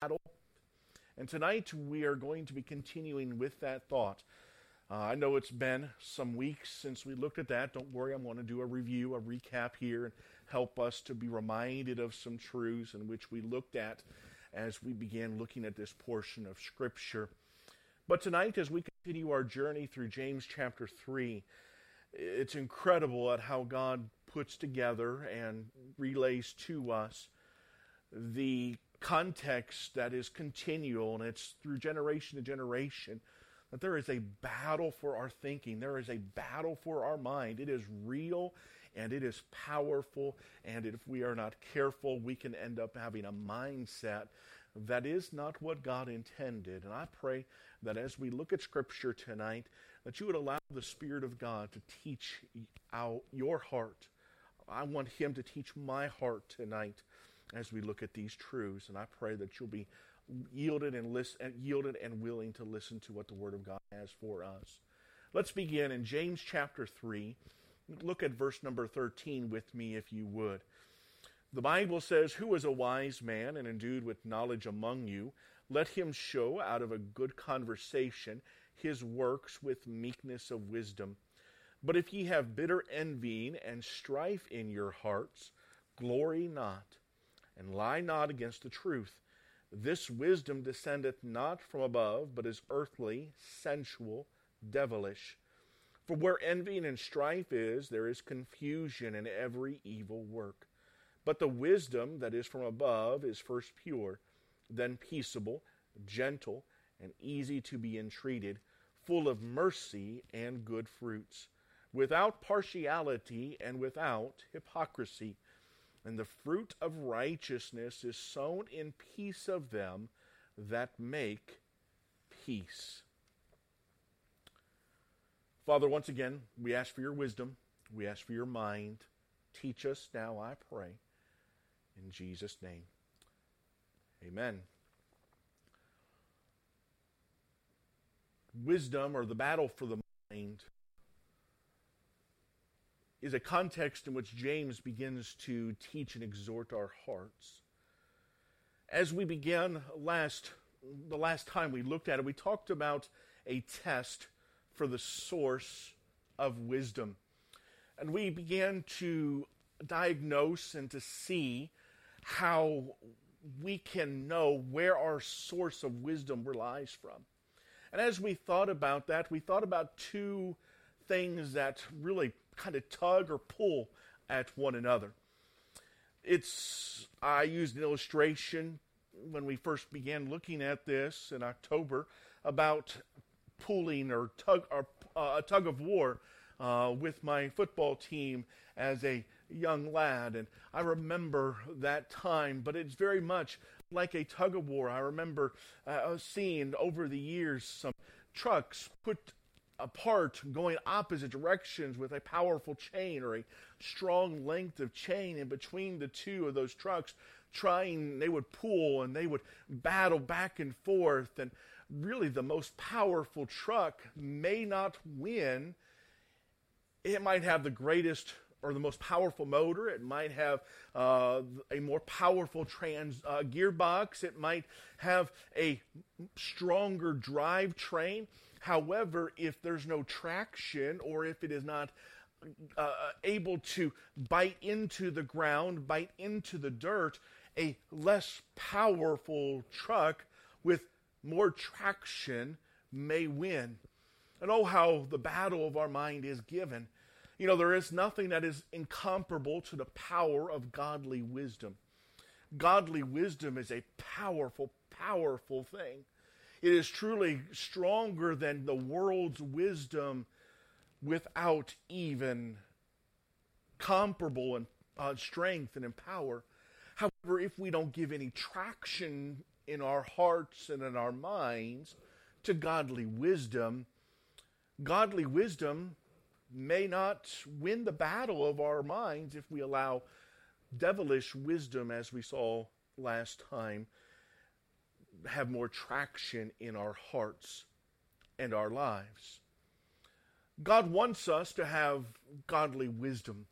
battle. And tonight we are going to be continuing with that thought. Uh, I know it's been some weeks since we looked at that. Don't worry, I'm going to do a review, a recap here, and help us to be reminded of some truths in which we looked at as we began looking at this portion of Scripture. But tonight, as we continue our journey through James chapter 3, it's incredible at how God puts together and relays to us the context that is continual and it's through generation to generation that there is a battle for our thinking, there is a battle for our mind. It is real and it is powerful, and if we are not careful, we can end up having a mindset that is not what God intended. And I pray that as we look at Scripture tonight, that you would allow the Spirit of God to teach out your heart. I want Him to teach my heart tonight as we look at these truths. And I pray that you'll be yielded and listen, yielded and willing to listen to what the Word of God has for us. Let's begin in James chapter 3. Look at verse number 13 with me, if you would. The Bible says, Who is a wise man and endued with knowledge among you? Let him show out of a good conversation his works with meekness of wisdom. But if ye have bitter envying and strife in your hearts, glory not, and lie not against the truth. This wisdom descendeth not from above, but is earthly, sensual, devilish. For where envy and strife is, there is confusion in every evil work. But the wisdom that is from above is first pure, then peaceable, gentle, and easy to be entreated, full of mercy and good fruits, without partiality and without hypocrisy. And the fruit of righteousness is sown in peace of them that make peace. Father, once again, we ask for your wisdom. We ask for your mind. Teach us now, I pray. In Jesus' name. Amen. Wisdom, or the battle for the mind, is a context in which James begins to teach and exhort our hearts. As we began last the last time we looked at it, we talked about a test for the source of wisdom. And we began to diagnose and to see how we can know where our source of wisdom relies from. And as we thought about that, we thought about two things that really kind of tug or pull at one another. It's, I used an illustration when we first began looking at this in October about pulling or tug or uh, a tug of war uh, with my football team as a young lad, and I remember that time. But it's very much like a tug of war. I remember uh, seeing over the years some trucks put apart going opposite directions with a powerful chain or a strong length of chain in between the two of those trucks trying they would pull and they would battle back and forth and really the most powerful truck may not win. It might have the greatest or the most powerful motor. It might have uh, a more powerful trans uh, gearbox. It might have a stronger drivetrain. However, if there's no traction or if it is not uh, able to bite into the ground, bite into the dirt, a less powerful truck with more traction may win. And oh, how the battle of our mind is given. You know, there is nothing that is incomparable to the power of godly wisdom. Godly wisdom is a powerful, powerful thing. It is truly stronger than the world's wisdom without even comparable in uh, strength and in power. However, if we don't give any traction in our hearts and in our minds to godly wisdom, godly wisdom may not win the battle of our minds if we allow devilish wisdom, as we saw last time, have more traction in our hearts and our lives. God wants us to have godly wisdom.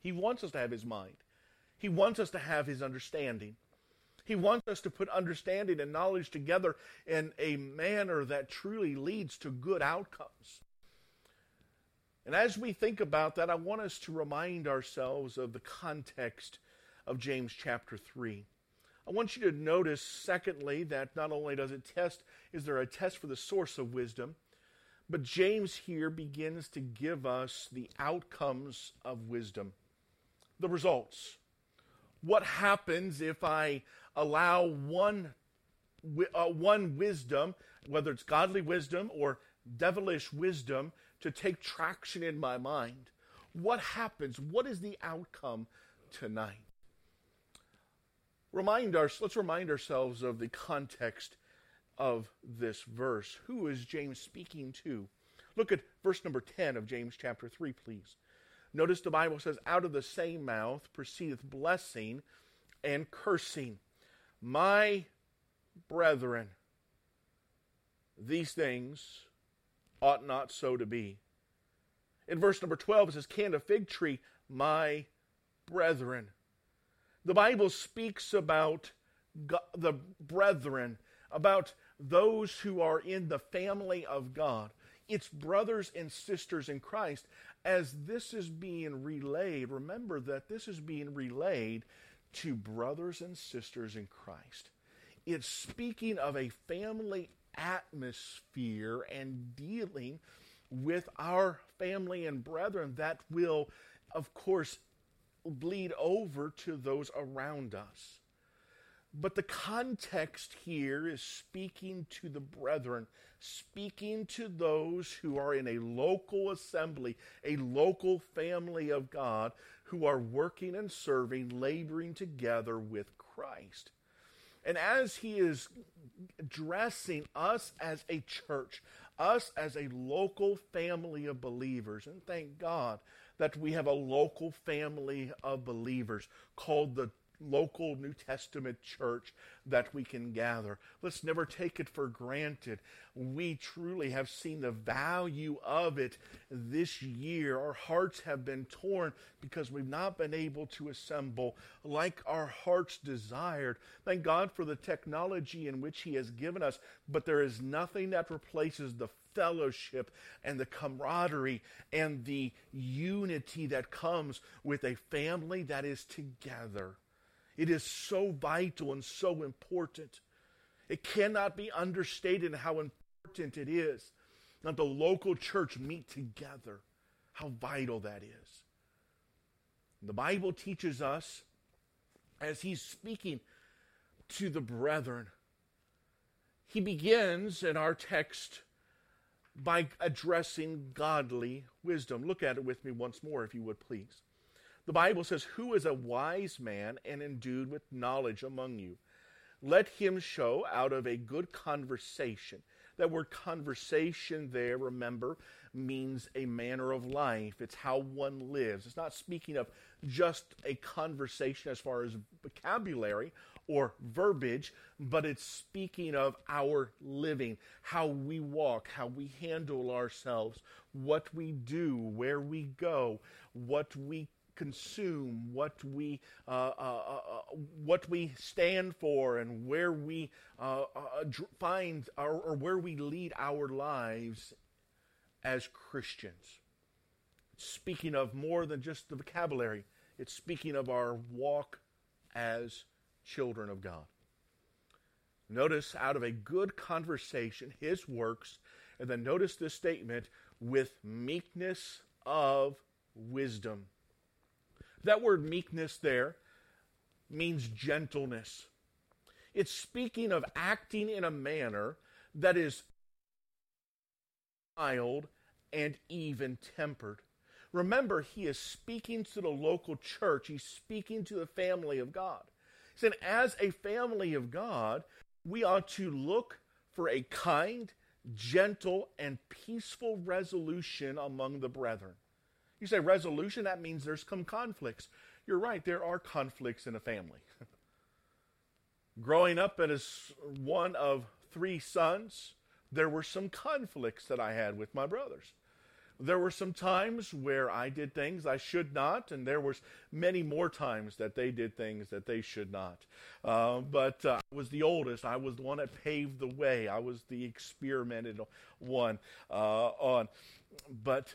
He wants us to have His mind. He wants us to have His understanding. He wants us to put understanding and knowledge together in a manner that truly leads to good outcomes. And as we think about that, I want us to remind ourselves of the context of James chapter 3. I want you to notice, secondly, that not only does it test, is there a test for the source of wisdom, but James here begins to give us the outcomes of wisdom, the results. What happens if I allow one, uh, one wisdom, whether it's godly wisdom or devilish wisdom, to take traction in my mind? What happens? What is the outcome tonight? Remind us, let's remind ourselves of the context of this verse. Who is James speaking to? Look at verse number 10 of James chapter 3, please. Notice the Bible says, Out of the same mouth proceedeth blessing and cursing. My brethren, these things ought not so to be. In verse number 12, it says, Can a fig tree, my brethren? The Bible speaks about the brethren, about those who are in the family of God. It's brothers and sisters in Christ. As this is being relayed, remember that this is being relayed to brothers and sisters in Christ. It's speaking of a family atmosphere and dealing with our family and brethren that will, of course, bleed over to those around us. But the context here is speaking to the brethren, speaking to those who are in a local assembly, a local family of God, who are working and serving, laboring together with Christ. And as he is addressing us as a church, us as a local family of believers, and thank God that we have a local family of believers called the local New Testament church that we can gather. Let's never take it for granted. We truly have seen the value of it this year. Our hearts have been torn because we've not been able to assemble like our hearts desired. Thank God for the technology in which He has given us, but there is nothing that replaces the fellowship and the camaraderie and the unity that comes with a family that is together. It is so vital and so important. It cannot be understated how important it is that the local church meet together. How vital that is. The Bible teaches us, as he's speaking to the brethren, he begins in our text by addressing godly wisdom. Look at it with me once more, if you would please. The Bible says, Who is a wise man and endued with knowledge among you? Let him show out of a good conversation. That word conversation there, remember, means a manner of life. It's how one lives. It's not speaking of just a conversation as far as vocabulary or verbiage, but it's speaking of our living, how we walk, how we handle ourselves, what we do, where we go, what we consume, what we uh, uh, uh, uh, what we stand for, and where we uh, uh, find our, or where we lead our lives as Christians. Speaking of more than just the vocabulary, it's speaking of our walk as children of God. Notice out of a good conversation, his works, and then notice this statement with meekness of wisdom. That word meekness there means gentleness. It's speaking of acting in a manner that is mild and even tempered. Remember, he is speaking to the local church, he's speaking to the family of God. He said, as a family of God, we ought to look for a kind, gentle, and peaceful resolution among the brethren. You say resolution, that means there's some conflicts. You're right, there are conflicts in a family. Growing up as one of three sons, there were some conflicts that I had with my brothers. There were some times where I did things I should not, and there was many more times that they did things that they should not. Uh, but uh, I was the oldest. I was the one that paved the way. I was the experimented one uh, on. But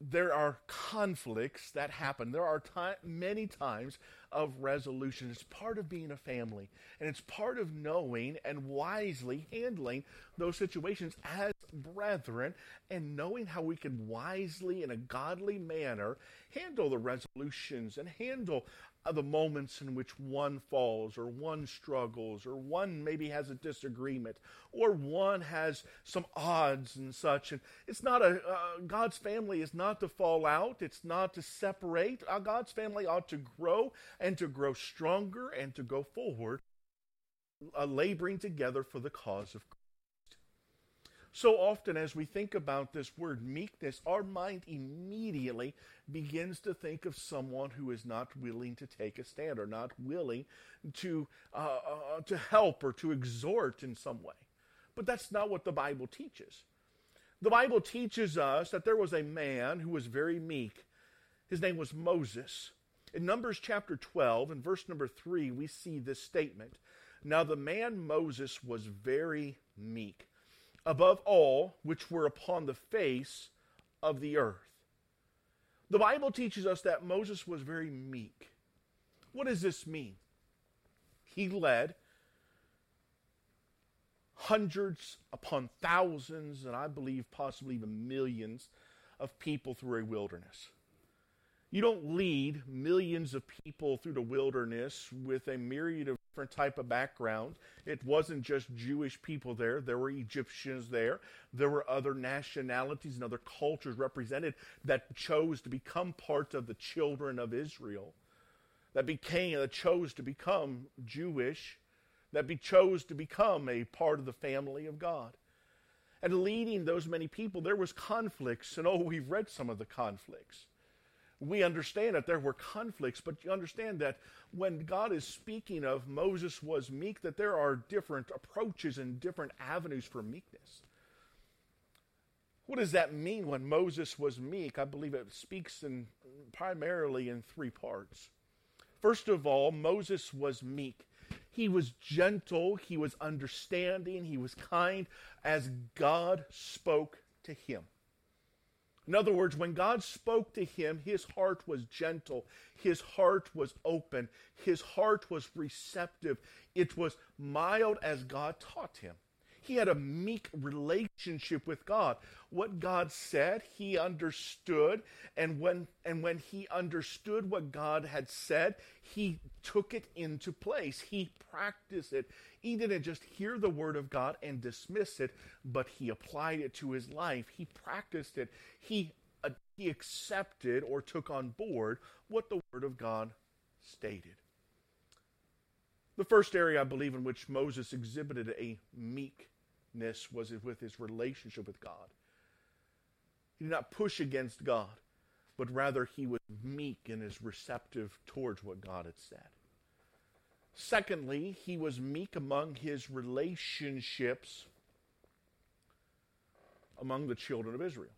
there are conflicts that happen. There are time, many times of resolution. It's part of being a family, and it's part of knowing and wisely handling those situations as brethren and knowing how we can wisely, in a godly manner, handle the resolutions and handle the moments in which one falls or one struggles or one maybe has a disagreement or one has some odds and such. And it's not a uh, god's family is not to fall out. It's not to separate. Uh, god's family ought to grow and to grow stronger and to go forward uh, laboring together for the cause of so often, as we think about this word meekness, our mind immediately begins to think of someone who is not willing to take a stand or not willing to, uh, uh, to help or to exhort in some way. But that's not what the Bible teaches. The Bible teaches us that there was a man who was very meek. His name was Moses. In Numbers chapter 12, in verse number 3, we see this statement Now the man Moses was very meek above all which were upon the face of the earth. The Bible teaches us that Moses was very meek. What does this mean? He led hundreds upon thousands, and I believe possibly even millions of people through a wilderness. You don't lead millions of people through the wilderness with a myriad of different type of background. It wasn't just Jewish people there. There were Egyptians there. There were other nationalities and other cultures represented that chose to become part of the children of Israel. That became that chose to become Jewish, that be, chose to become a part of the family of God. And leading those many people, there was conflicts, and oh, we've read some of the conflicts we understand that there were conflicts, but you understand that when God is speaking of Moses was meek, that there are different approaches and different avenues for meekness. What does that mean when Moses was meek? I believe it speaks in primarily in three parts. First of all, Moses was meek. He was gentle, he was understanding, he was kind as God spoke to him. In other words, when God spoke to him, his heart was gentle, his heart was open, his heart was receptive. It was mild as God taught him. He had a meek relationship with God. What God said, he understood, and when and when he understood what God had said, he took it into place. He practiced it. He didn't just hear the word of God and dismiss it, but he applied it to his life. He practiced it. He, uh, he accepted or took on board what the word of God stated. The first area I believe in which Moses exhibited a meekness was with his relationship with God. He did not push against God, but rather he was meek and is receptive towards what God had said. Secondly, he was meek among his relationships among the children of Israel.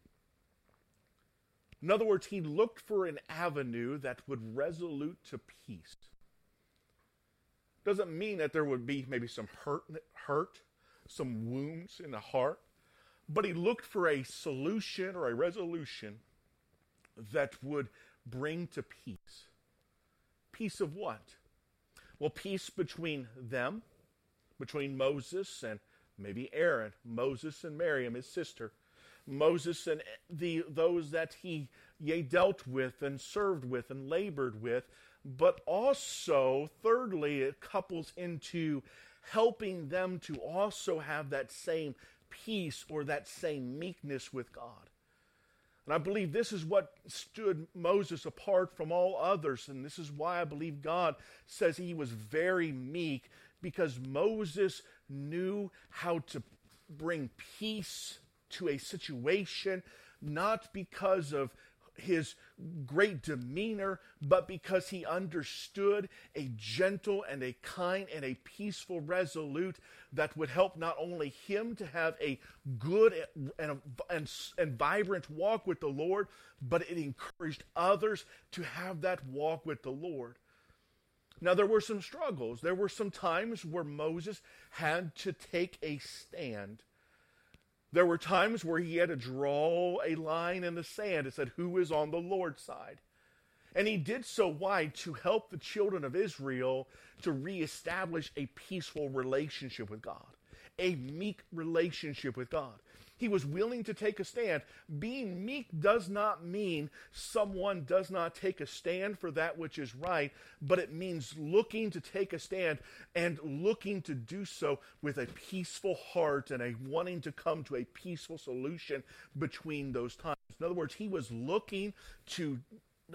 In other words, he looked for an avenue that would resolute to peace. Doesn't mean that there would be maybe some hurt, hurt, some wounds in the heart, but he looked for a solution or a resolution that would bring to peace. Peace of what? Well, peace between them, between Moses and maybe Aaron, Moses and Miriam, his sister, Moses and the those that he yea, dealt with and served with and labored with, but also, thirdly, it couples into helping them to also have that same peace or that same meekness with God. And I believe this is what stood Moses apart from all others. And this is why I believe God says he was very meek, because Moses knew how to bring peace to a situation, not because of his great demeanor, but because he understood a gentle and a kind and a peaceful resolute that would help not only him to have a good and, and, and vibrant walk with the Lord, but it encouraged others to have that walk with the Lord. Now, there were some struggles. There were some times where Moses had to take a stand. There were times where he had to draw a line in the sand and said, Who is on the Lord's side? And he did so why? To help the children of Israel to reestablish a peaceful relationship with God, a meek relationship with God. He was willing to take a stand. Being meek does not mean someone does not take a stand for that which is right, but it means looking to take a stand and looking to do so with a peaceful heart and a wanting to come to a peaceful solution between those times. In other words, he was looking to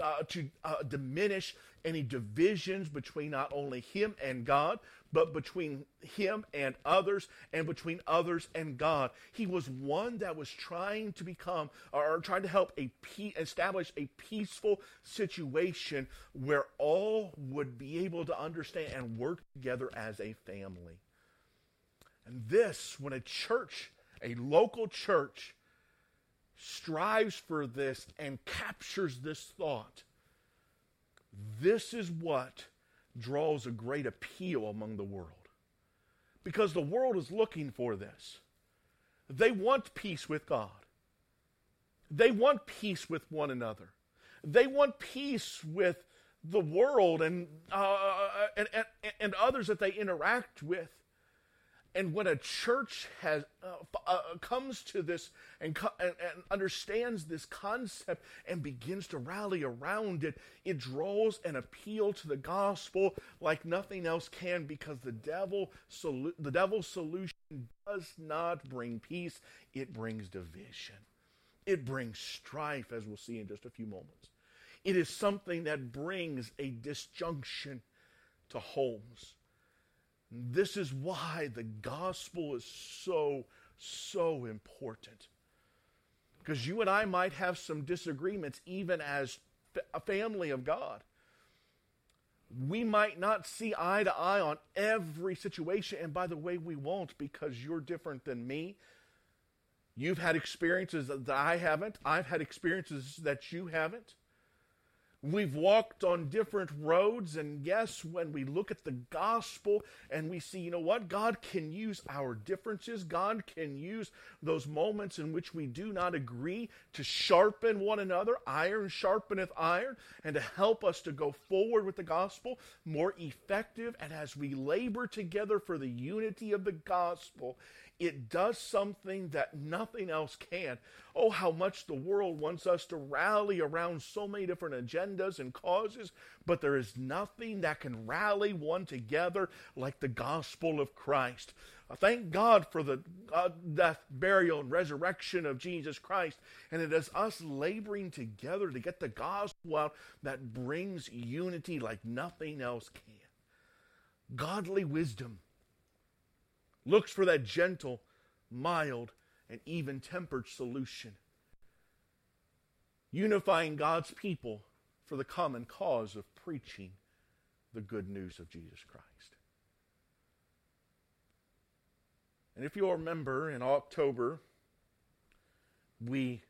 uh, to uh, diminish any divisions between not only him and God, but between him and others, and between others and God. He was one that was trying to become, or trying to help a establish a peaceful situation where all would be able to understand and work together as a family. And this, when a church, a local church, strives for this and captures this thought, this is what draws a great appeal among the world. Because the world is looking for this. They want peace with God. They want peace with one another. They want peace with the world and, uh, and, and, and others that they interact with. And when a church has uh, uh, comes to this and, and, and, understands this concept and begins to rally around it, it draws an appeal to the gospel like nothing else can because the devil solu- the devil's solution does not bring peace, it brings division. It brings strife, as we'll see in just a few moments. It is something that brings a disjunction to homes. This is why the gospel is so, so important. Because you and I might have some disagreements, even as a family of God. We might not see eye to eye on every situation. And by the way, we won't because you're different than me. You've had experiences that I haven't. I've had experiences that you haven't. We've walked on different roads, and yes, when we look at the gospel and we see, you know what, God can use our differences, God can use those moments in which we do not agree to sharpen one another, iron sharpeneth iron, and to help us to go forward with the gospel more effective. And as we labor together for the unity of the gospel, it does something that nothing else can. Oh, how much the world wants us to rally around so many different agendas and causes, but there is nothing that can rally one together like the gospel of Christ. I Thank God for the uh, death, burial, and resurrection of Jesus Christ. And it is us laboring together to get the gospel out that brings unity like nothing else can. Godly wisdom looks for that gentle, mild, and even tempered solution. Unifying God's people for the common cause of preaching the good news of Jesus Christ. And if you'll remember, in October, we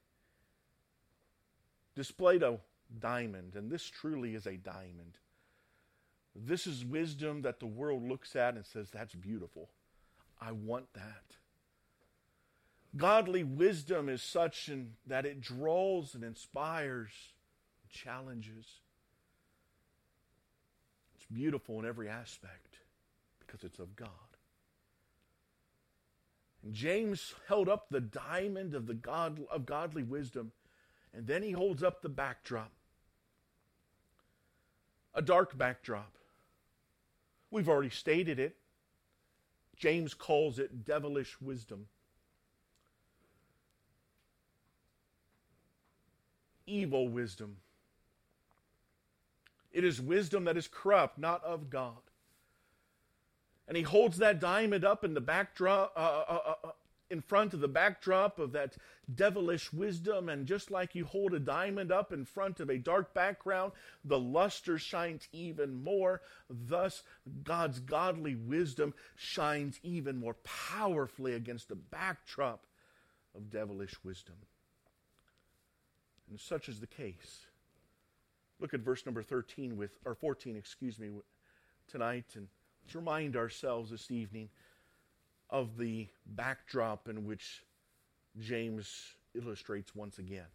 displayed a diamond, and this truly is a diamond. This is wisdom that the world looks at and says, that's beautiful. I want that. Godly wisdom is such in, that it draws and inspires, challenges. It's beautiful in every aspect because it's of God. And James held up the diamond of the God of godly wisdom, and then he holds up the backdrop. A dark backdrop. We've already stated it. James calls it devilish wisdom. Evil wisdom. It is wisdom that is corrupt, not of God. And he holds that diamond up in the backdrop, uh, uh, uh, uh in front of the backdrop of that devilish wisdom, and just like you hold a diamond up in front of a dark background, the luster shines even more. Thus, God's godly wisdom shines even more powerfully against the backdrop of devilish wisdom. And such is the case. Look at verse number 13 with or 14, excuse me, tonight and let's remind ourselves this evening of the backdrop in which James illustrates once again.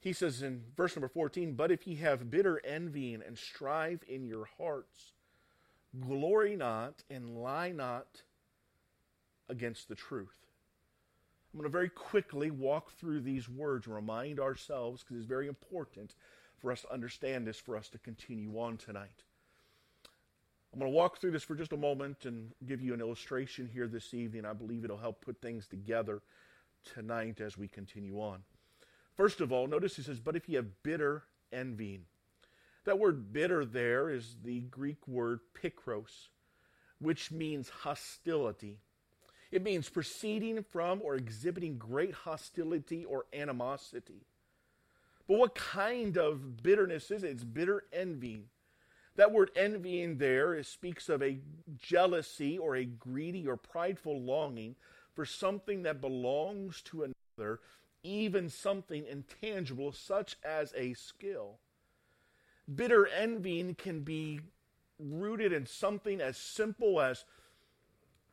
He says in verse number 14, But if ye have bitter envying and strife in your hearts, glory not and lie not against the truth. I'm going to very quickly walk through these words and remind ourselves, because it's very important for us to understand this, for us to continue on tonight. I'm going to walk through this for just a moment and give you an illustration here this evening. I believe it'll help put things together tonight as we continue on. First of all, notice he says, But if you have bitter envying. That word bitter there is the Greek word pikros, which means hostility. It means proceeding from or exhibiting great hostility or animosity. But what kind of bitterness is it? It's bitter envying. That word envying there speaks of a jealousy or a greedy or prideful longing for something that belongs to another, even something intangible such as a skill. Bitter envying can be rooted in something as simple as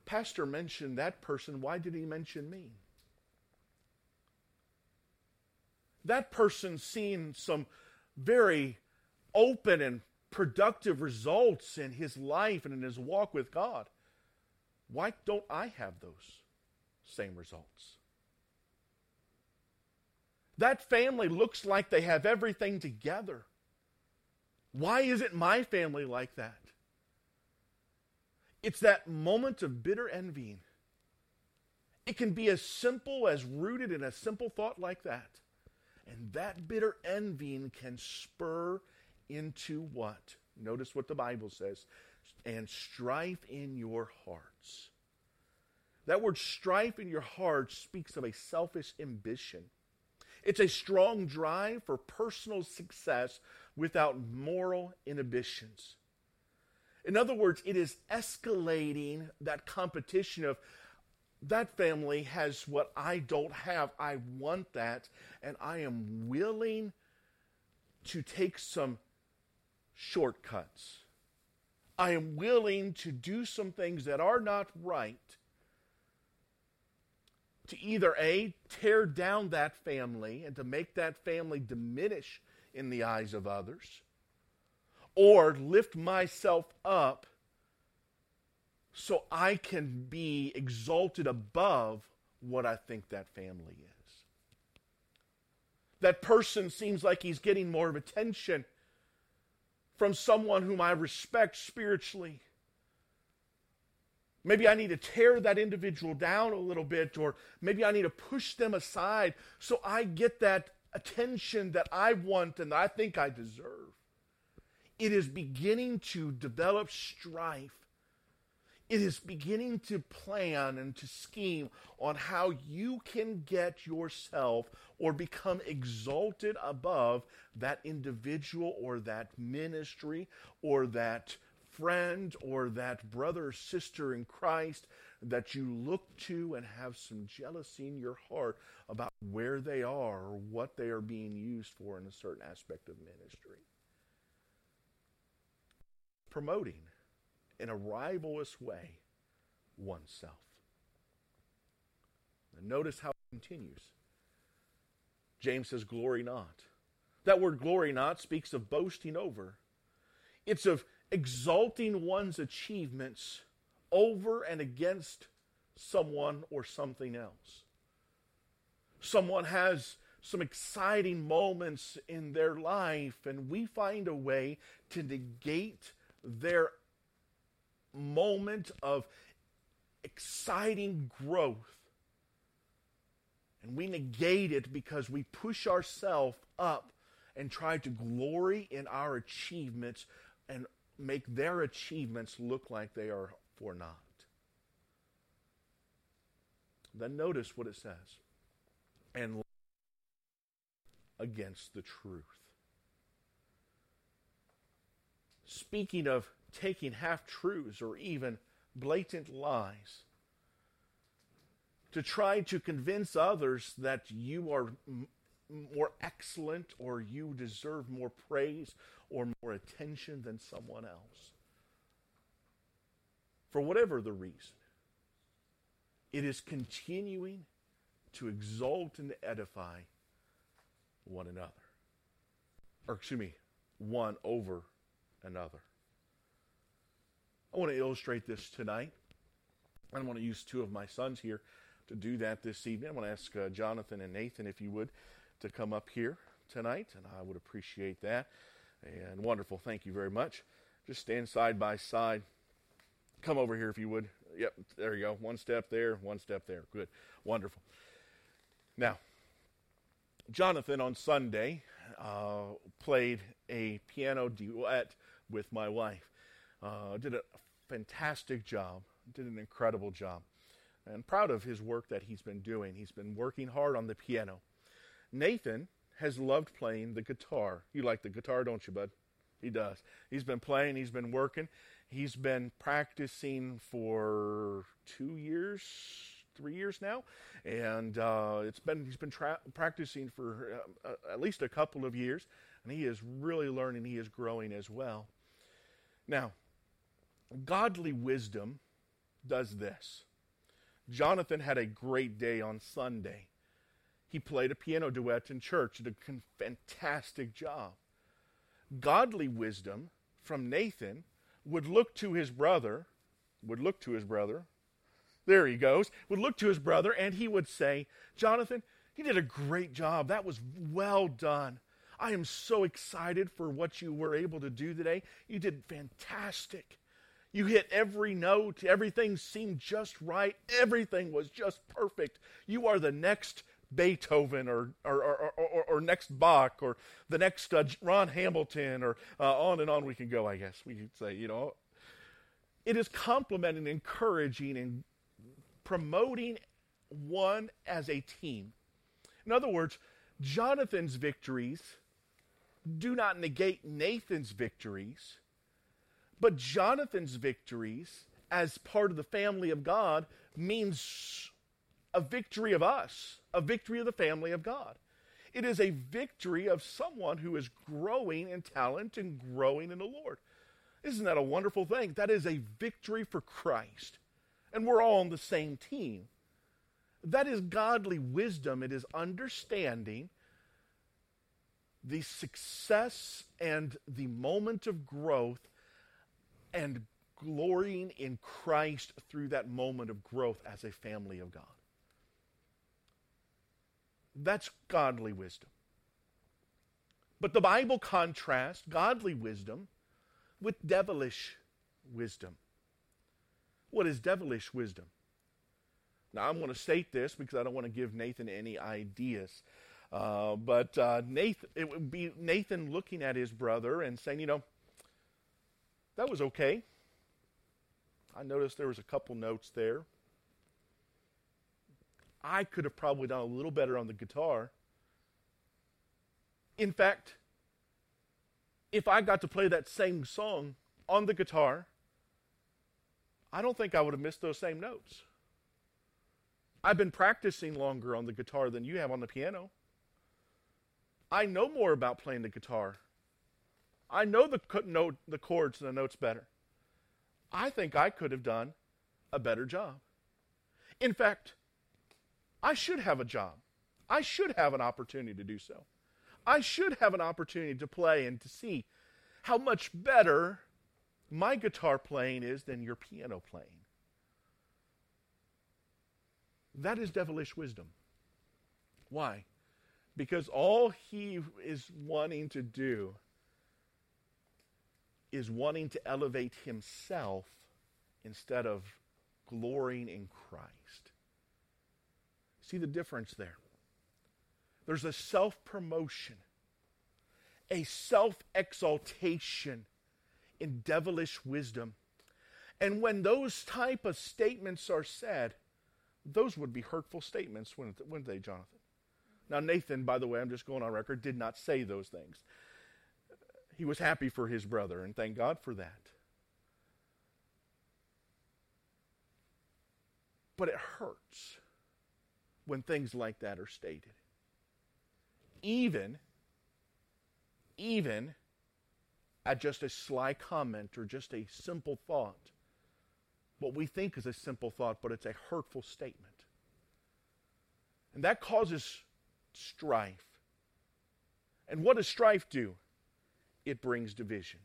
Pastor mentioned that person, why did he mention me? That person seen some very open and productive results in his life and in his walk with God. Why don't I have those same results? That family looks like they have everything together. Why isn't my family like that? It's that moment of bitter envying. It can be as simple as rooted in a simple thought like that. And that bitter envying can spur into what? Notice what the Bible says and strife in your hearts. That word strife in your heart speaks of a selfish ambition. It's a strong drive for personal success without moral inhibitions. In other words, it is escalating that competition of that family has what I don't have. I want that, and I am willing to take some shortcuts. I am willing to do some things that are not right to either A, tear down that family and to make that family diminish in the eyes of others, or lift myself up so I can be exalted above what I think that family is. That person seems like he's getting more of attention from someone whom I respect spiritually. Maybe I need to tear that individual down a little bit, or maybe I need to push them aside so I get that attention that I want and I think I deserve. It is beginning to develop strife it is beginning to plan and to scheme on how you can get yourself or become exalted above that individual or that ministry or that friend or that brother or sister in Christ that you look to and have some jealousy in your heart about where they are or what they are being used for in a certain aspect of ministry. Promoting in a rivalrous way oneself. And notice how it continues. James says, Glory not. That word glory not speaks of boasting over, it's of exalting one's achievements over and against someone or something else. Someone has some exciting moments in their life, and we find a way to negate their moment of exciting growth. And we negate it because we push ourselves up and try to glory in our achievements and make their achievements look like they are for naught. Then notice what it says. And against the truth. Speaking of taking half truths or even blatant lies, to try to convince others that you are more excellent or you deserve more praise or more attention than someone else. For whatever the reason, it is continuing to exalt and edify one another. Or, excuse me, one over another. I want to illustrate this tonight. I want to use two of my sons here to do that this evening. I'm going to ask uh, Jonathan and Nathan, if you would, to come up here tonight, and I would appreciate that. And wonderful. Thank you very much. Just stand side by side. Come over here if you would. Yep, there you go. One step there, one step there. Good. Wonderful. Now, Jonathan on Sunday uh, played a piano duet with my wife. Uh, did a fantastic job, did an incredible job, and proud of his work that he's been doing. He's been working hard on the piano. Nathan has loved playing the guitar. You like the guitar, don't you, bud? He does. He's been playing, he's been working, he's been practicing for two years, three years now, and uh, it's been he's been tra- practicing for uh, uh, at least a couple of years, and he is really learning. He is growing as well. Now, godly wisdom does this. Jonathan had a great day on Sunday. He played a piano duet in church, did a fantastic job. Godly wisdom from Nathan would look to his brother, would look to his brother, there he goes, would look to his brother and he would say, Jonathan, you did a great job. That was well done. I am so excited for what you were able to do today. You did fantastic. You hit every note. Everything seemed just right. Everything was just perfect. You are the next Beethoven or, or, or, or, or next Bach or the next uh, Ron Hamilton or uh, on and on we can go, I guess we could say, you know. It is complimenting, encouraging, and promoting one as a team. In other words, Jonathan's victories do not negate Nathan's victories, but Jonathan's victories as part of the family of God means a victory of us, a victory of the family of God. It is a victory of someone who is growing in talent and growing in the Lord. Isn't that a wonderful thing? That is a victory for Christ and we're all on the same team. That is godly wisdom. It is understanding the success and the moment of growth and glorying in Christ through that moment of growth as a family of God. That's godly wisdom. But the Bible contrasts godly wisdom with devilish wisdom. What is devilish wisdom? Now, I'm going to state this because I don't want to give Nathan any ideas. Uh, but uh, Nathan, it would be Nathan looking at his brother and saying, you know, that was okay. I noticed there was a couple notes there. I could have probably done a little better on the guitar. In fact, if I got to play that same song on the guitar, I don't think I would have missed those same notes. I've been practicing longer on the guitar than you have on the piano. I know more about playing the guitar. I know the the chords and the notes better. I think I could have done a better job. In fact, I should have a job. I should have an opportunity to do so. I should have an opportunity to play and to see how much better my guitar playing is than your piano playing. That is devilish wisdom. Why? Because all he is wanting to do is wanting to elevate himself instead of glorying in Christ. See the difference there? There's a self promotion, a self exaltation in devilish wisdom. And when those type of statements are said, those would be hurtful statements, wouldn't, they, Jonathan? Now, Nathan, by the way, I'm just going on record, did not say those things. He was happy for his brother, and thank God for that. But it hurts when things like that are stated. Even, even at just a sly comment or just a simple thought. What we think is a simple thought, but it's a hurtful statement. And that causes strife. And what does strife do? It brings division.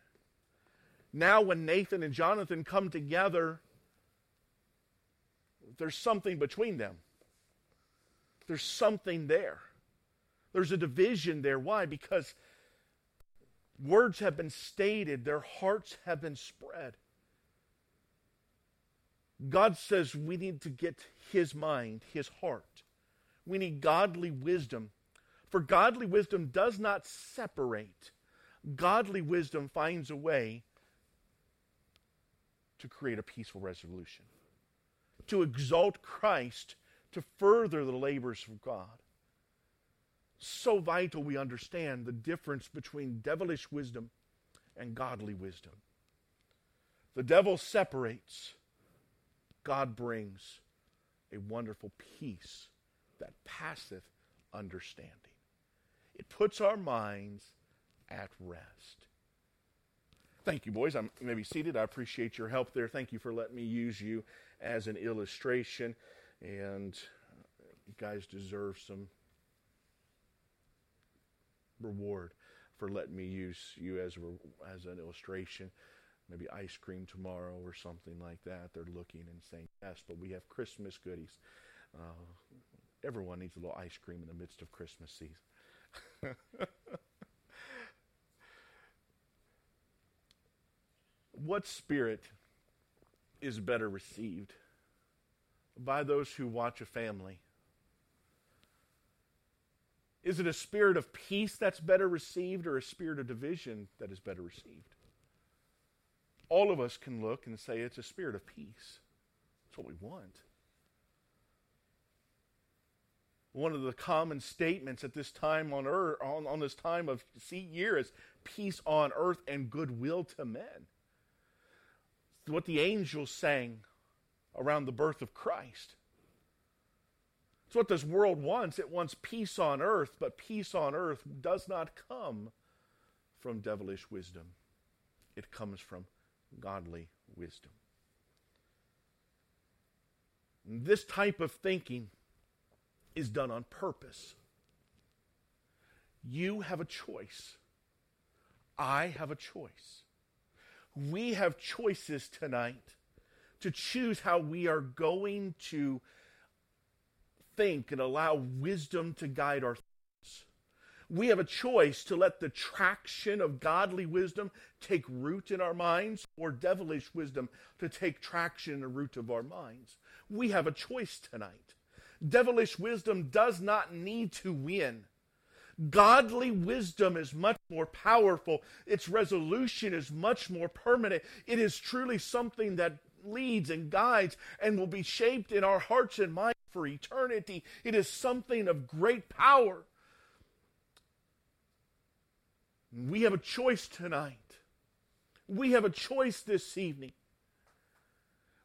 Now, when Nathan and Jonathan come together, there's something between them. There's something there. There's a division there. Why? Because words have been stated, their hearts have been spread. God says we need to get his mind, his heart. We need godly wisdom. For godly wisdom does not separate, godly wisdom finds a way to create a peaceful resolution, to exalt Christ, to further the labors of God. So vital we understand the difference between devilish wisdom and godly wisdom. The devil separates, God brings a wonderful peace that passeth understanding. It puts our minds at rest. Thank you, boys. I'm maybe seated. I appreciate your help there. Thank you for letting me use you as an illustration. And you guys deserve some reward for letting me use you as a, as an illustration. Maybe ice cream tomorrow or something like that. They're looking and saying yes, but we have Christmas goodies. Uh, everyone needs a little ice cream in the midst of Christmas season. what spirit is better received by those who watch a family? Is it a spirit of peace that's better received or a spirit of division that is better received? All of us can look and say it's a spirit of peace. That's what we want. One of the common statements at this time on earth, on, on this time of year, is peace on earth and goodwill to men. What the angels sang around the birth of Christ. It's what this world wants. It wants peace on earth, but peace on earth does not come from devilish wisdom, it comes from godly wisdom. This type of thinking is done on purpose. You have a choice. I have a choice. We have choices tonight to choose how we are going to think and allow wisdom to guide our thoughts. We have a choice to let the traction of godly wisdom take root in our minds or devilish wisdom to take traction in the root of our minds. We have a choice tonight. Devilish wisdom does not need to win. Godly wisdom is much more powerful. Its resolution is much more permanent. It is truly something that leads and guides and will be shaped in our hearts and minds for eternity. It is something of great power. We have a choice tonight. We have a choice this evening.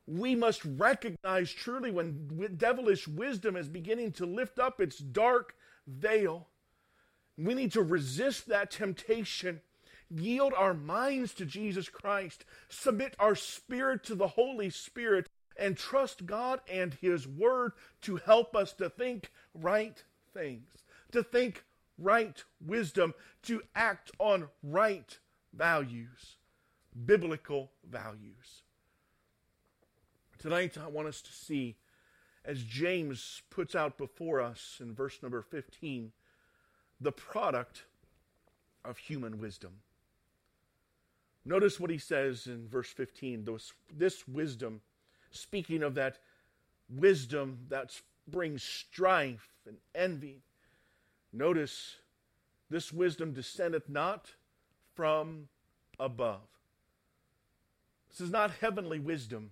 We must recognize truly when devilish wisdom is beginning to lift up its dark veil. We need to resist that temptation yield our minds to Jesus Christ, submit our spirit to the Holy Spirit, and trust God and His Word to help us to think right things, to think right wisdom, to act on right values, biblical values. Tonight, I want us to see, as James puts out before us in verse number 15, the product of human wisdom. Notice what he says in verse 15 this, this wisdom speaking of that wisdom that brings strife and envy. Notice this wisdom descendeth not from above. This is not heavenly wisdom.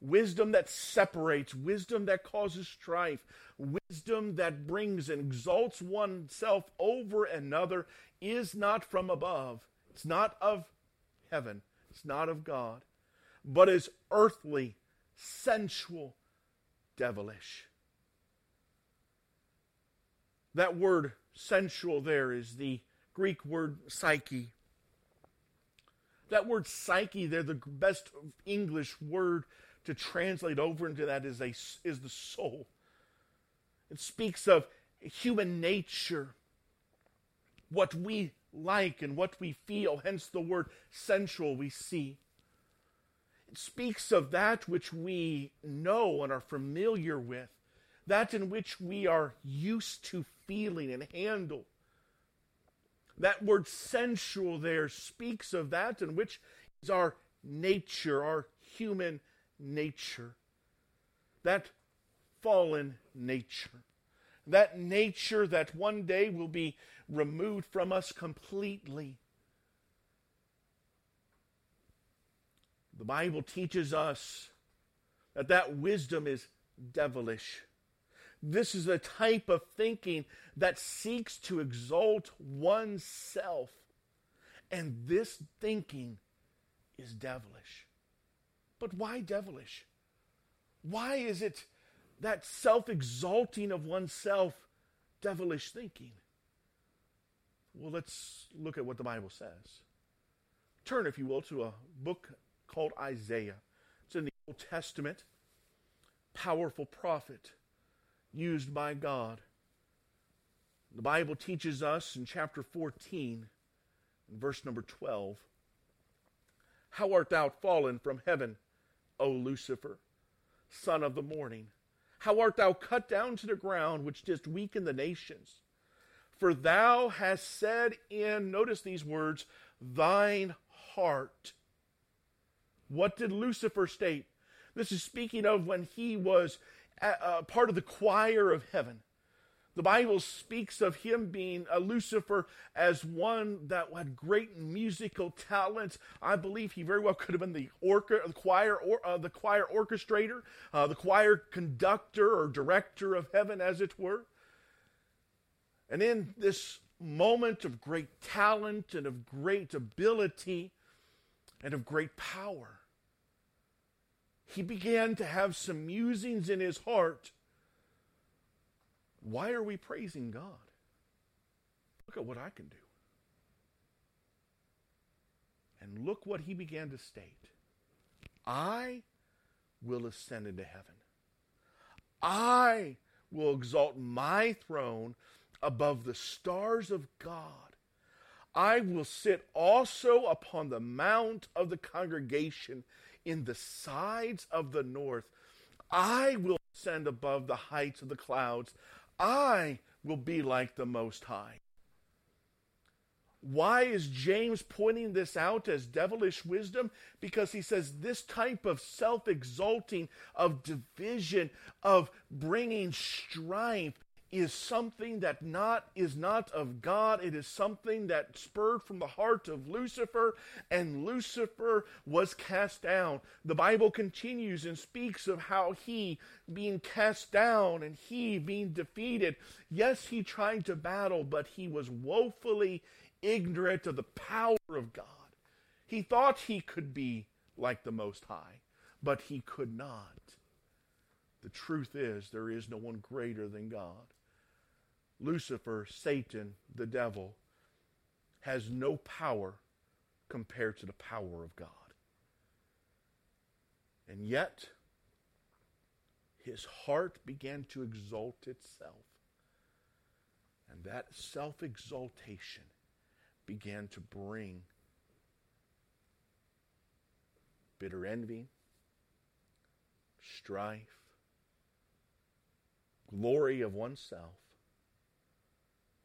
Wisdom that separates, wisdom that causes strife, wisdom that brings and exalts oneself over another is not from above. It's not of heaven. It's not of God, but is earthly, sensual, devilish. That word sensual there is the Greek word psyche. That word psyche there, the best English word to translate over into that is, a, is the soul. It speaks of human nature, what we like and what we feel, hence the word sensual we see. It speaks of that which we know and are familiar with, that in which we are used to feeling and handle. That word sensual there speaks of that in which is our nature, our human nature. That fallen nature. That nature that one day will be removed from us completely. The Bible teaches us that that wisdom is devilish. This is a type of thinking that seeks to exalt oneself. And this thinking is devilish. But why devilish? Why is it that self exalting of oneself devilish thinking? Well, let's look at what the Bible says. Turn, if you will, to a book called Isaiah. It's in the Old Testament. Powerful prophet used by God. The Bible teaches us in chapter 14, verse number 12 How art thou fallen from heaven, O Lucifer, son of the morning? How art thou cut down to the ground, which didst weaken the nations? For thou hast said in, notice these words, thine heart. What did Lucifer state? This is speaking of when he was a, part of the choir of heaven. The Bible speaks of him being a Lucifer as one that had great musical talent. I believe he very well could have been the, orca, the choir, or, uh, the choir orchestrator, uh, the choir conductor or director of heaven, as it were. And in this moment of great talent and of great ability and of great power, he began to have some musings in his heart. Why are we praising God? Look at what I can do. And look what he began to state I will ascend into heaven. I will exalt my throne above the stars of God. I will sit also upon the mount of the congregation in the sides of the north. I will ascend above the heights of the clouds. I will be like the Most High. Why is James pointing this out as devilish wisdom? Because he says this type of self exalting, of division, of bringing strife, is something that not is not of God. It is something that spurred from the heart of Lucifer, and Lucifer was cast down. The Bible continues and speaks of how he being cast down and he being defeated. Yes, he tried to battle, but he was woefully ignorant of the power of God. He thought he could be like the Most High, but he could not. The truth is, there is no one greater than God. Lucifer, Satan, the devil, has no power compared to the power of God. And yet, his heart began to exalt itself. And that self exaltation began to bring bitter envy, strife, glory of oneself,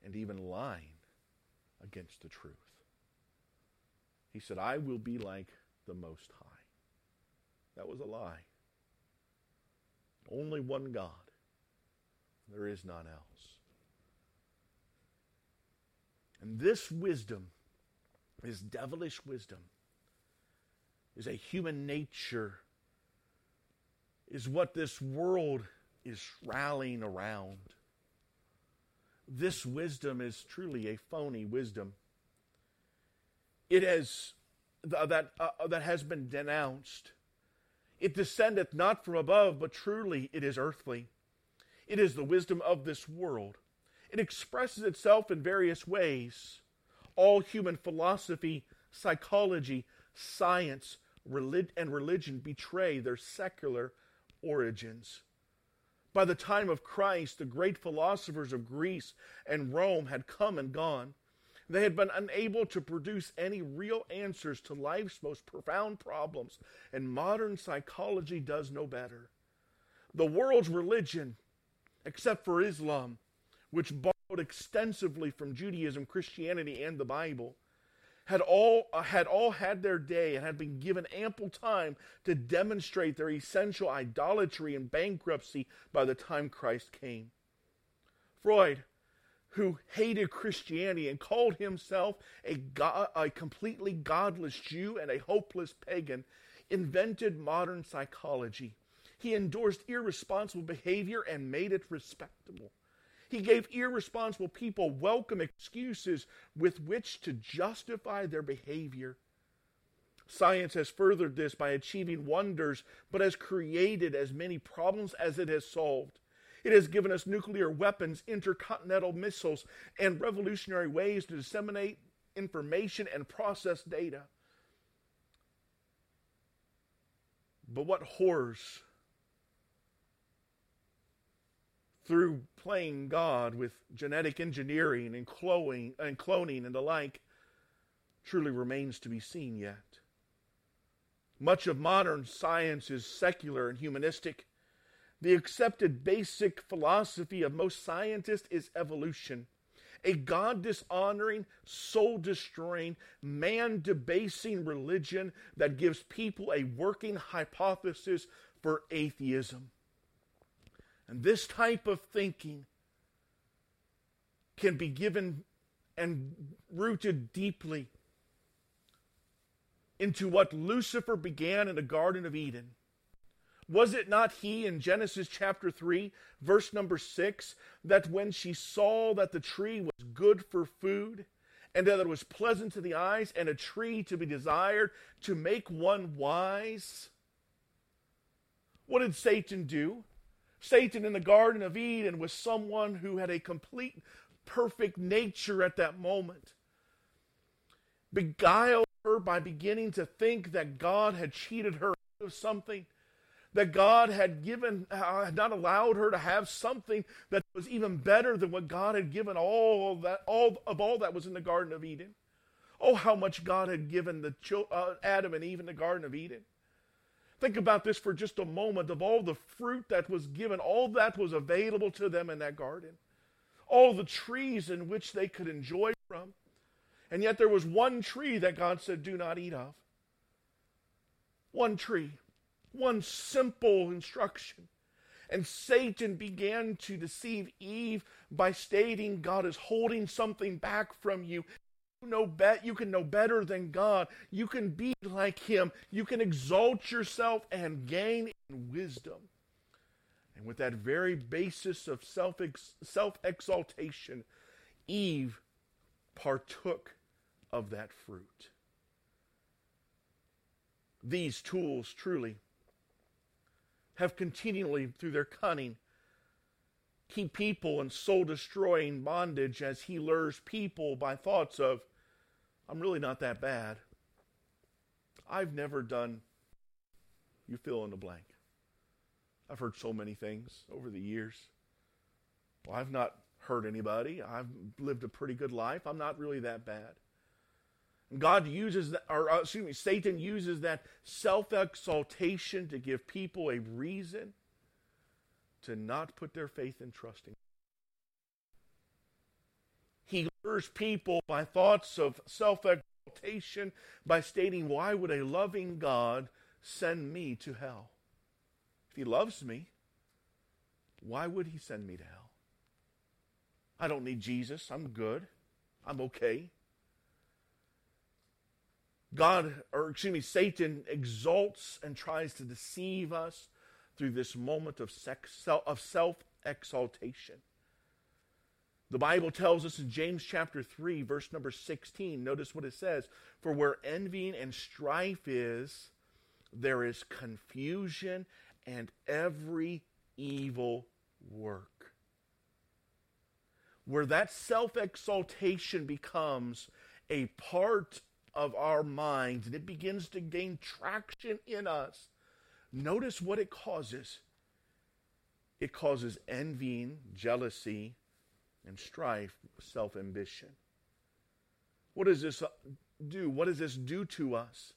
and even lying against the truth. He said, I will be like the Most High. That was a lie. Only one God. There is none else. And this wisdom, this devilish wisdom, is a human nature is what this world is rallying around. This wisdom is truly a phony wisdom. It has that uh, that has been denounced. It descendeth not from above, but truly it is earthly. It is the wisdom of this world. It expresses itself in various ways. All human philosophy, psychology, science, relig- and religion betray their secular origins. By the time of Christ, the great philosophers of Greece and Rome had come and gone. They had been unable to produce any real answers to life's most profound problems, and modern psychology does no better. The world's religion, except for Islam, which borrowed extensively from Judaism, Christianity, and the Bible, had all, uh, had all had their day and had been given ample time to demonstrate their essential idolatry and bankruptcy by the time Christ came. Freud who hated Christianity and called himself a, God, a completely godless Jew and a hopeless pagan, invented modern psychology. He endorsed irresponsible behavior and made it respectable. He gave irresponsible people welcome excuses with which to justify their behavior. Science has furthered this by achieving wonders, but has created as many problems as it has solved. It has given us nuclear weapons, intercontinental missiles, and revolutionary ways to disseminate information and process data. But what horrors through playing God with genetic engineering and cloning and cloning and the like truly remains to be seen yet. Much of modern science is secular and humanistic. The accepted basic philosophy of most scientists is evolution. A God dishonoring, soul destroying, man debasing religion that gives people a working hypothesis for atheism. And this type of thinking can be given and rooted deeply into what Lucifer began in the Garden of Eden was it not he in Genesis chapter 3, verse number 6, that when she saw that the tree was good for food, and that it was pleasant to the eyes, and a tree to be desired to make one wise? What did Satan do? Satan in the Garden of Eden was someone who had a complete, perfect nature at that moment. Beguiled her by beginning to think that God had cheated her of something that God had given, uh, not allowed her to have something that was even better than what God had given all that, all of all that was in the Garden of Eden. Oh, how much God had given the uh, Adam and Eve in the Garden of Eden. Think about this for just a moment of all the fruit that was given, all that was available to them in that garden, all the trees in which they could enjoy from. And yet there was one tree that God said, Do not eat of. One tree one simple instruction. And Satan began to deceive Eve by stating God is holding something back from you. Know bet you can know better than God. You can be like him. You can exalt yourself and gain in wisdom. And with that very basis of self self exaltation, Eve partook of that fruit. These tools truly have continually, through their cunning, keep people in soul destroying bondage as he lures people by thoughts of, I'm really not that bad. I've never done, you fill in the blank. I've heard so many things over the years. Well, I've not hurt anybody. I've lived a pretty good life. I'm not really that bad. God uses that, or uh, excuse me, Satan uses that self exaltation to give people a reason to not put their faith and trust in. He lures people by thoughts of self exaltation by stating, Why would a loving God send me to hell? If he loves me, why would he send me to hell? I don't need Jesus. I'm good. I'm okay. God, or excuse me, Satan exalts and tries to deceive us through this moment of, self exaltation. The Bible tells us in James chapter 3, verse number 16, notice what it says For where envying and strife is, there is confusion and every evil work. Where that self exaltation becomes a part of our minds and it begins to gain traction in us, notice what it causes. It causes envying, jealousy, and strife, self ambition. What does this uh, do? What does this do to us?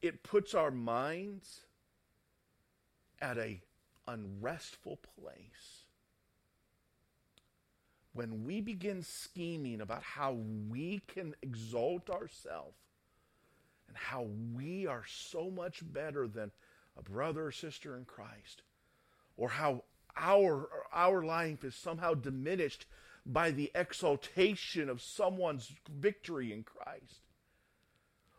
It puts our minds at a unrestful place. When we begin scheming about how we can exalt ourselves and how we are so much better than a brother or sister in Christ, or how our, our life is somehow diminished by the exaltation of someone's victory in Christ.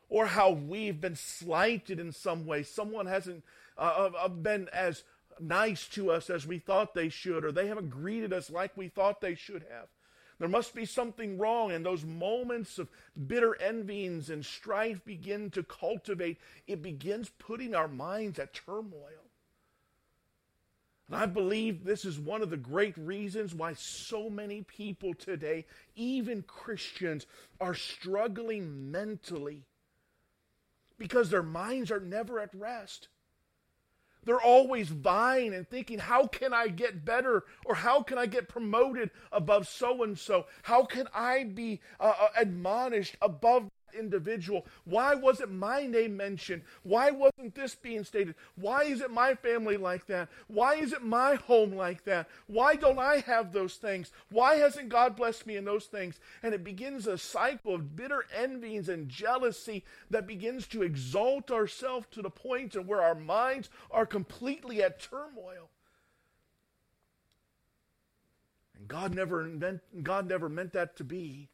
Or how we've been slighted in some way. Someone hasn't uh, uh, uh, been as nice to us as we thought they should, or they haven't greeted us like we thought they should have. There must be something wrong, and those moments of bitter envyings and strife begin to cultivate. It begins putting our minds at turmoil. And I believe this is one of the great reasons why so many people today, even Christians, are struggling mentally because their minds are never at rest. They're always vying and thinking, how can I get better? Or how can I get promoted above so and so? How can I be uh, uh admonished above individual? Why wasn't my name mentioned? Why wasn't this being stated? Why is it my family like that? Why is it my home like that? Why don't I have those things? Why hasn't God blessed me in those things? And it begins a cycle of bitter envyings and jealousy that begins to exalt ourselves to the point of where our minds are completely at turmoil. And God never meant, God never meant that to be.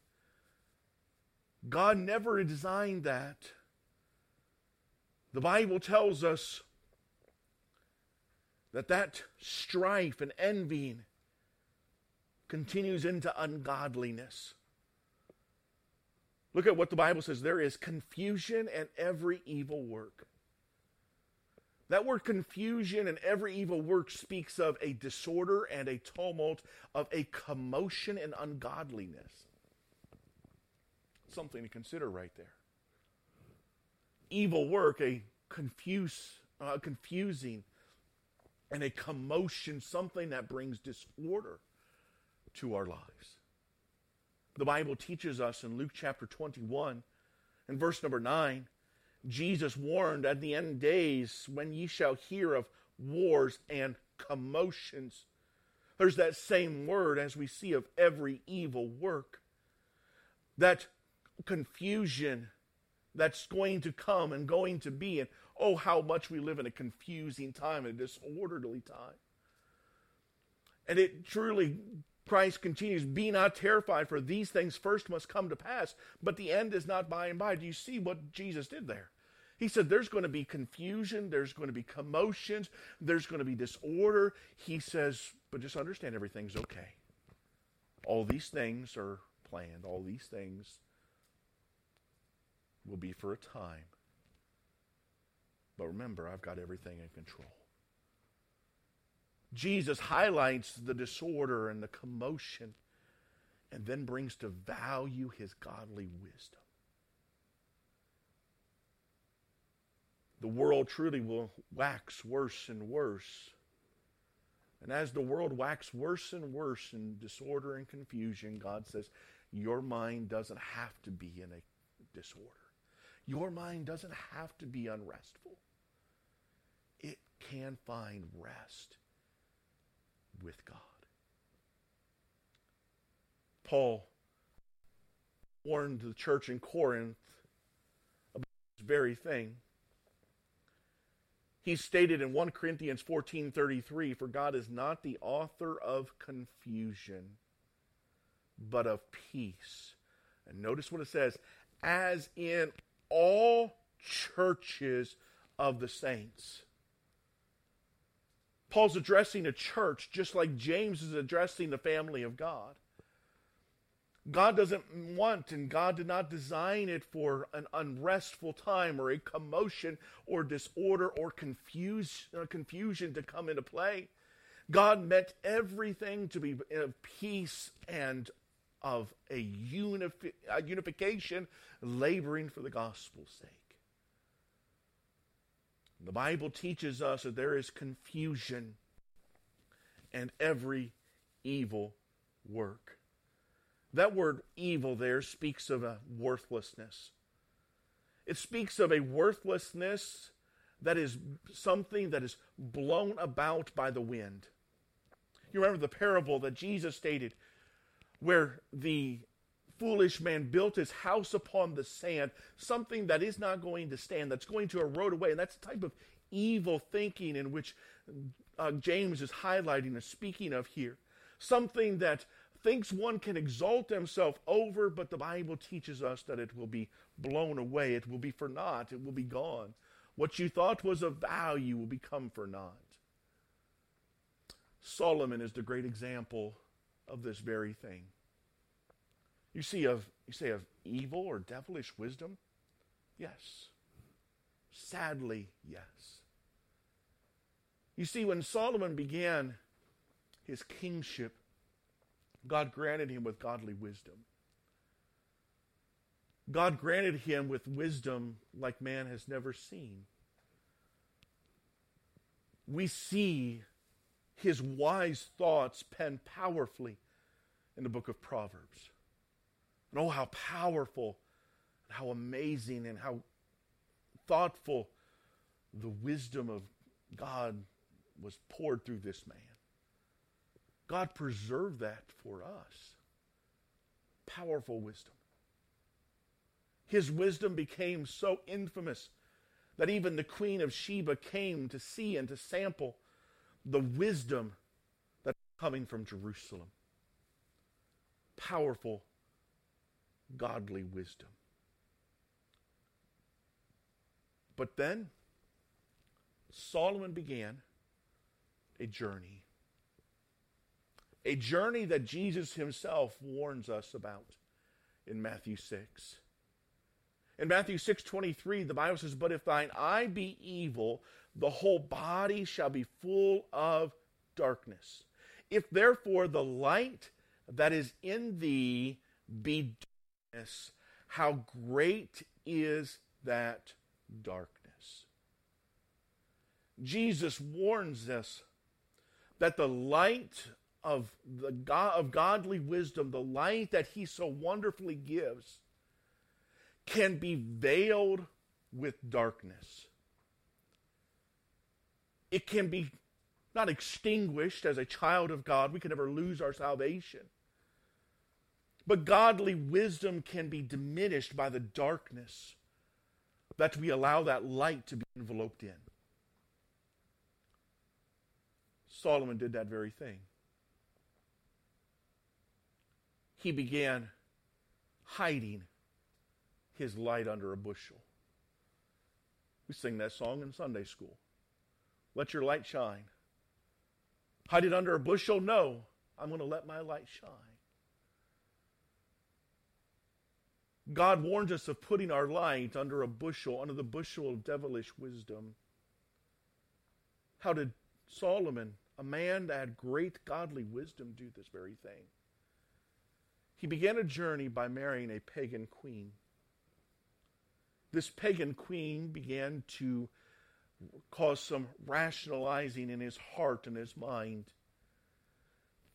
God never designed that. The Bible tells us that that strife and envying continues into ungodliness. Look at what the Bible says there is confusion and every evil work. That word confusion and every evil work speaks of a disorder and a tumult, of a commotion and ungodliness something to consider right there. Evil work, a confuse, uh, confusing, and a commotion, something that brings disorder to our lives. The Bible teaches us in Luke chapter 21 and verse number 9 Jesus warned at the end days when ye shall hear of wars and commotions. There's that same word as we see of every evil work. That confusion that's going to come and going to be. And oh, how much we live in a confusing time, a disorderly time. And it truly, Christ continues, be not terrified, for these things first must come to pass, but the end is not by and by. Do you see what Jesus did there? He said there's going to be confusion, there's going to be commotions, there's going to be disorder. He says, but just understand everything's okay. All these things are planned, all these things will be for a time. But remember, I've got everything in control. Jesus highlights the disorder and the commotion and then brings to value his godly wisdom. The world truly will wax worse and worse. And as the world waxes worse and worse in disorder and confusion, God says, Your mind doesn't have to be in a disorder. Your mind doesn't have to be unrestful, it can find rest with God. Paul warned the church in Corinth about this very thing. He stated in 1 Corinthians 14:33, "For God is not the author of confusion, but of peace." And notice what it says, as in all churches of the saints. Paul's addressing a church just like James is addressing the family of God. God doesn't want and God did not design it for an unrestful time or a commotion or disorder or confuse, uh, confusion to come into play. God meant everything to be of peace and of a, unifi- a unification, laboring for the gospel's sake. The Bible teaches us that there is confusion and every evil work. That word evil there speaks of a worthlessness. It speaks of a worthlessness that is something that is blown about by the wind. You remember the parable that Jesus stated where the foolish man built his house upon the sand, something that is not going to stand, that's going to erode away. And that's the type of evil thinking in which uh, James is highlighting and speaking of here. Something that thinks one can exalt himself over, but the Bible teaches us that it will be blown away, it will be for naught, it will be gone. What you thought was of value will become for naught. Solomon is the great example of this very thing. You see of you say of evil or devilish wisdom? Yes. Sadly, yes. You see, when Solomon began his kingship, God granted him with godly wisdom. God granted him with wisdom like man has never seen. We see his wise thoughts penned powerfully in the book of Proverbs. And oh, how powerful, and how amazing, and how thoughtful the wisdom of God was poured through this man. God preserved that for us. Powerful wisdom. His wisdom became so infamous that even the Queen of Sheba came to see and to sample the wisdom that's coming from Jerusalem. Powerful, godly wisdom. But then Solomon began a journey. A journey that Jesus himself warns us about in Matthew 6. In Matthew 6:23, the Bible says, "But if thine eye be evil, the whole body shall be full of darkness. If therefore the light that is in thee be darkness, how great is that darkness?" Jesus warns us that the light of the God, of godly wisdom, the light that he so wonderfully gives, can be veiled with darkness. It can be not extinguished as a child of God. We can never lose our salvation. But godly wisdom can be diminished by the darkness that we allow that light to be enveloped in. Solomon did that very thing. He began hiding his light under a bushel. We sing that song in Sunday school. Let your light shine. Hide it under a bushel? No. I'm going to let my light shine. God warns us of putting our light under a bushel, under the bushel of devilish wisdom. How did Solomon, a man that had great godly wisdom, do this very thing? He began a journey by marrying a pagan queen. This pagan queen began to cause some rationalizing in his heart and his mind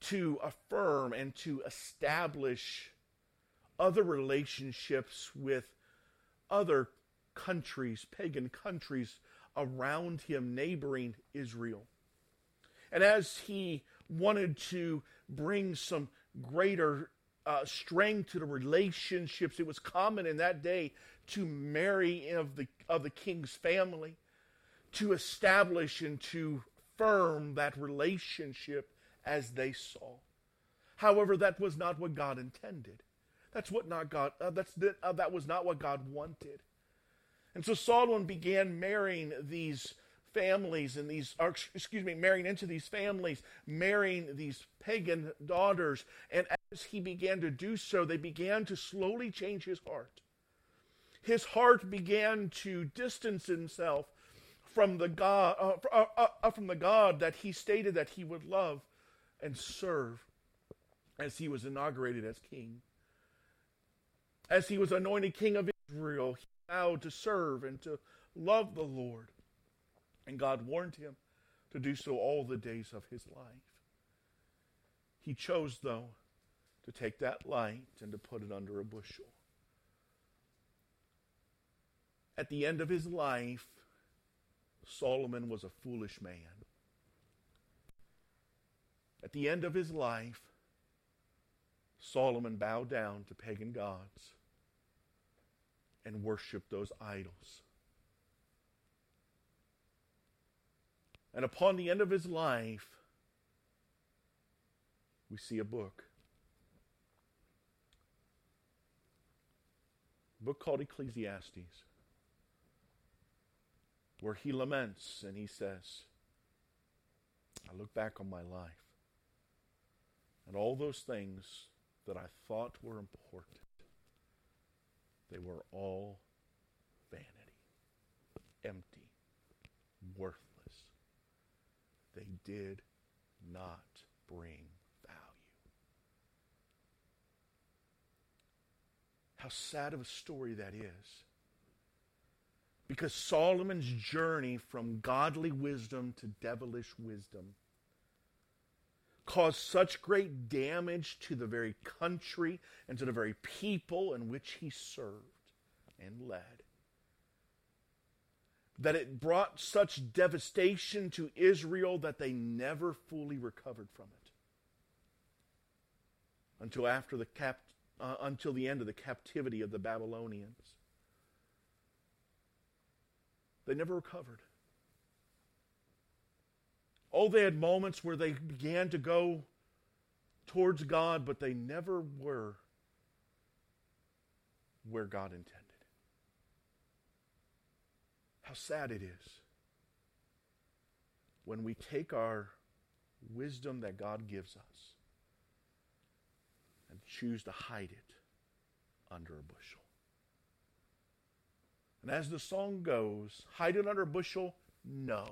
to affirm and to establish other relationships with other countries, pagan countries around him, neighboring Israel. And as he wanted to bring some greater uh, strength to the relationships, it was common in that day to marry of the, of the king's family, to establish and to firm that relationship as they saw. However, that was not what God intended. That's what not God. Uh, that's uh, that was not what God wanted. And so Solomon began marrying these families and these, excuse me, marrying into these families, marrying these pagan daughters. And as he began to do so, they began to slowly change his heart. His heart began to distance himself from the God, uh, uh, uh, uh, from the God that he stated that he would love and serve as he was inaugurated as king. As he was anointed king of Israel, he vowed to serve and to love the Lord. And God warned him to do so all the days of his life. He chose, though, to take that light and to put it under a bushel. At the end of his life, Solomon was a foolish man. At the end of his life, Solomon bowed down to pagan gods and worshiped those idols. And upon the end of his life, we see a book. Book called Ecclesiastes, where he laments and he says, I look back on my life and all those things that I thought were important, they were all vanity, empty, worthless. They did not bring value. How sad of a story that is. Because Solomon's journey from godly wisdom to devilish wisdom caused such great damage to the very country and to the very people in which he served and led that it brought such devastation to Israel that they never fully recovered from it until after the cap, uh, until the end of the captivity of the Babylonians. They never recovered. Oh, they had moments where they began to go towards God, but they never were where God intended. How sad it is when we take our wisdom that God gives us and choose to hide it under a bushel. And as the song goes, hide it under a bushel? No.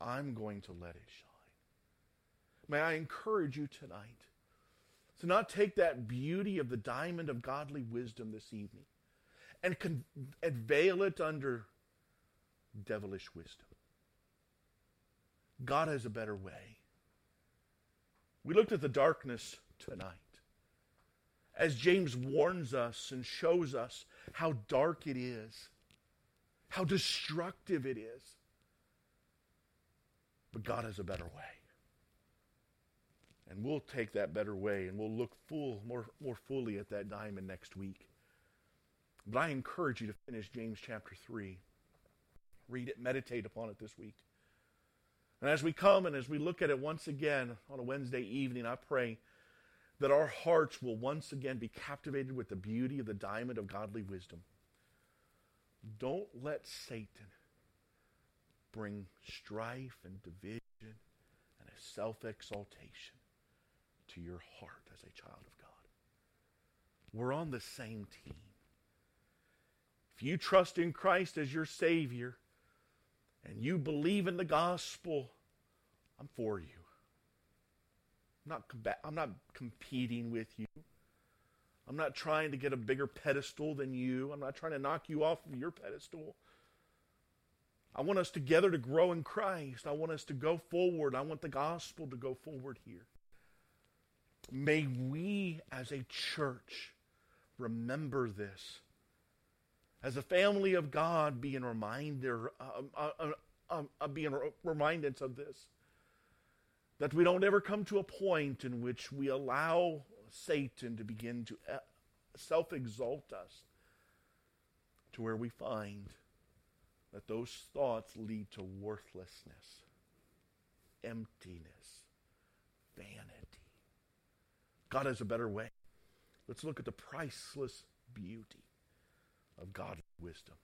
I'm going to let it shine. May I encourage you tonight to not take that beauty of the diamond of godly wisdom this evening and, con- and veil it under devilish wisdom. God has a better way. We looked at the darkness tonight. As James warns us and shows us how dark it is, how destructive it is. But God has a better way. And we'll take that better way and we'll look full, more, more fully at that diamond next week. But I encourage you to finish James chapter 3 read it, meditate upon it this week. And as we come and as we look at it once again on a Wednesday evening, I pray that our hearts will once again be captivated with the beauty of the diamond of godly wisdom. Don't let Satan bring strife and division and a self exaltation to your heart as a child of God. We're on the same team. If you trust in Christ as your Savior, and you believe in the gospel, I'm for you. I'm not, I'm not competing with you. I'm not trying to get a bigger pedestal than you. I'm not trying to knock you off of your pedestal. I want us together to grow in Christ. I want us to go forward. I want the gospel to go forward here. May we as a church remember this as a family of God, be being reminder, uh, uh, uh, um, uh, being reminded of this, that we don't ever come to a point in which we allow Satan to begin to uh, self-exalt us, to where we find that those thoughts lead to worthlessness, emptiness, vanity. God has a better way. Let's look at the priceless beauty of godly wisdom.